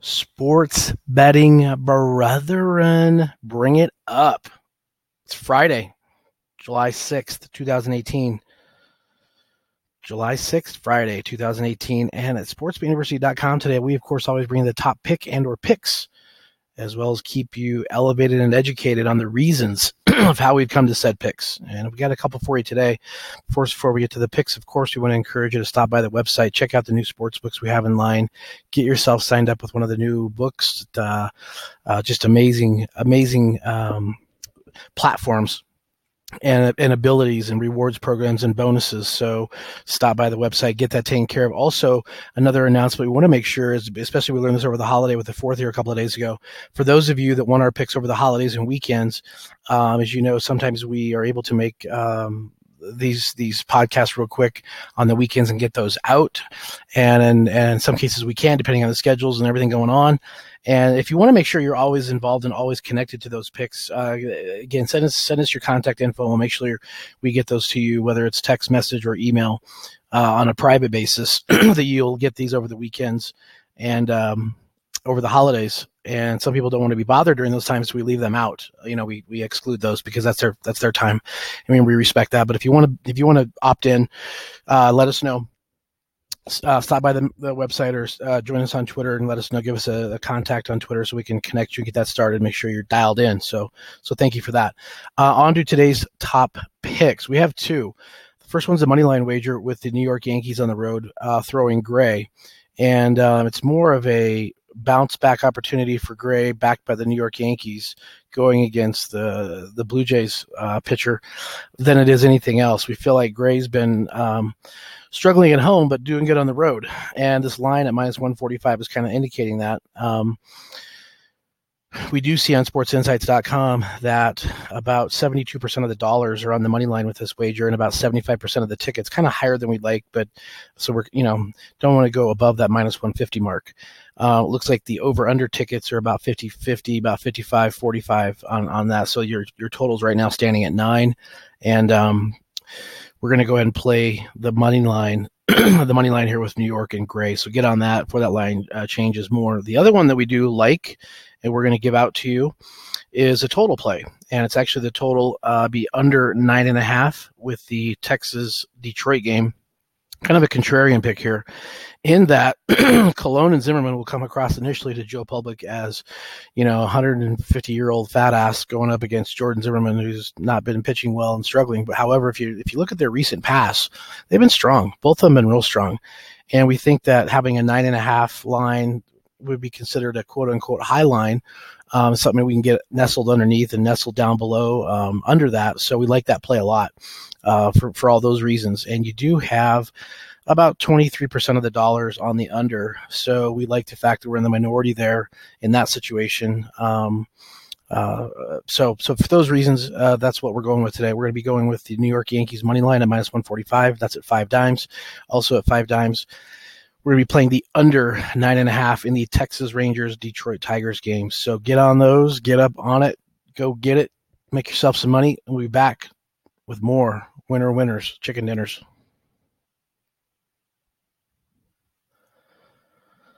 Sports betting brethren, bring it up. It's Friday, July 6th, 2018. July 6th, Friday, 2018. And at sportsuniversity.com today, we, of course, always bring the top pick and or picks, as well as keep you elevated and educated on the reasons of how we've come to set picks. And we got a couple for you today. Before we get to the picks, of course, we want to encourage you to stop by the website, check out the new sports books we have in line, get yourself signed up with one of the new books. Uh, uh, just amazing, amazing um, platforms and, and abilities and rewards programs and bonuses. So stop by the website, get that taken care of. Also, another announcement we want to make sure is, especially we learned this over the holiday with the fourth year a couple of days ago. For those of you that want our picks over the holidays and weekends, um, as you know, sometimes we are able to make um, these these podcasts real quick on the weekends and get those out and and, and in some cases we can depending on the schedules and everything going on and if you want to make sure you're always involved and always connected to those picks, uh, again, send us send us your contact info. We'll make sure we get those to you, whether it's text message or email, uh, on a private basis. that you'll get these over the weekends and um, over the holidays. And some people don't want to be bothered during those times. So we leave them out. You know, we, we exclude those because that's their that's their time. I mean, we respect that. But if you want to if you want to opt in, uh, let us know uh, stop by the, the website or uh, join us on Twitter and let us know. Give us a, a, contact on Twitter so we can connect you, get that started, make sure you're dialed in. So, so thank you for that. Uh, on to today's top picks. We have two. The first one's a money line wager with the New York Yankees on the road, uh, throwing Gray, and um, it's more of a bounce back opportunity for Gray, backed by the New York Yankees, going against the the Blue Jays uh, pitcher, than it is anything else. We feel like Gray's been. Um, struggling at home but doing good on the road. And this line at minus 145 is kind of indicating that. Um, we do see on sportsinsights.com that about 72% of the dollars are on the money line with this wager and about 75% of the tickets kind of higher than we'd like but so we're you know don't want to go above that minus 150 mark. Uh, looks like the over under tickets are about 50 50 about 55 45 on on that. So your your totals right now standing at nine and um we're going to go ahead and play the money line, the money line here with New York and Gray. So get on that before that line uh, changes more. The other one that we do like, and we're going to give out to you, is a total play, and it's actually the total uh, be under nine and a half with the Texas Detroit game kind of a contrarian pick here in that Colón and Zimmermann will come across initially to Joe Public as, you know, 150 year old fat ass going up against Jordan Zimmermann, who's not been pitching well and struggling. But however, if you if you look at their recent pass, they've been strong. Both of them been real strong, and we think that having a nine and a half line would be considered a quote unquote high line. Um, something we can get nestled underneath and nestled down below um, under that. So we like that play a lot uh, for, for all those reasons. And you do have about 23% of the dollars on the under. So we like the fact that we're in the minority there in that situation. Um, uh, so, so for those reasons, uh, that's what we're going with today. We're going to be going with the New York Yankees money line at minus 145. That's at 5Dimes. Also at 5Dimes, we're going to be playing the under nine and a half in the Texas Rangers Detroit Tigers game. So get on those, get up on it, go get it, make yourself some money, and we'll be back with more winner winners chicken dinners.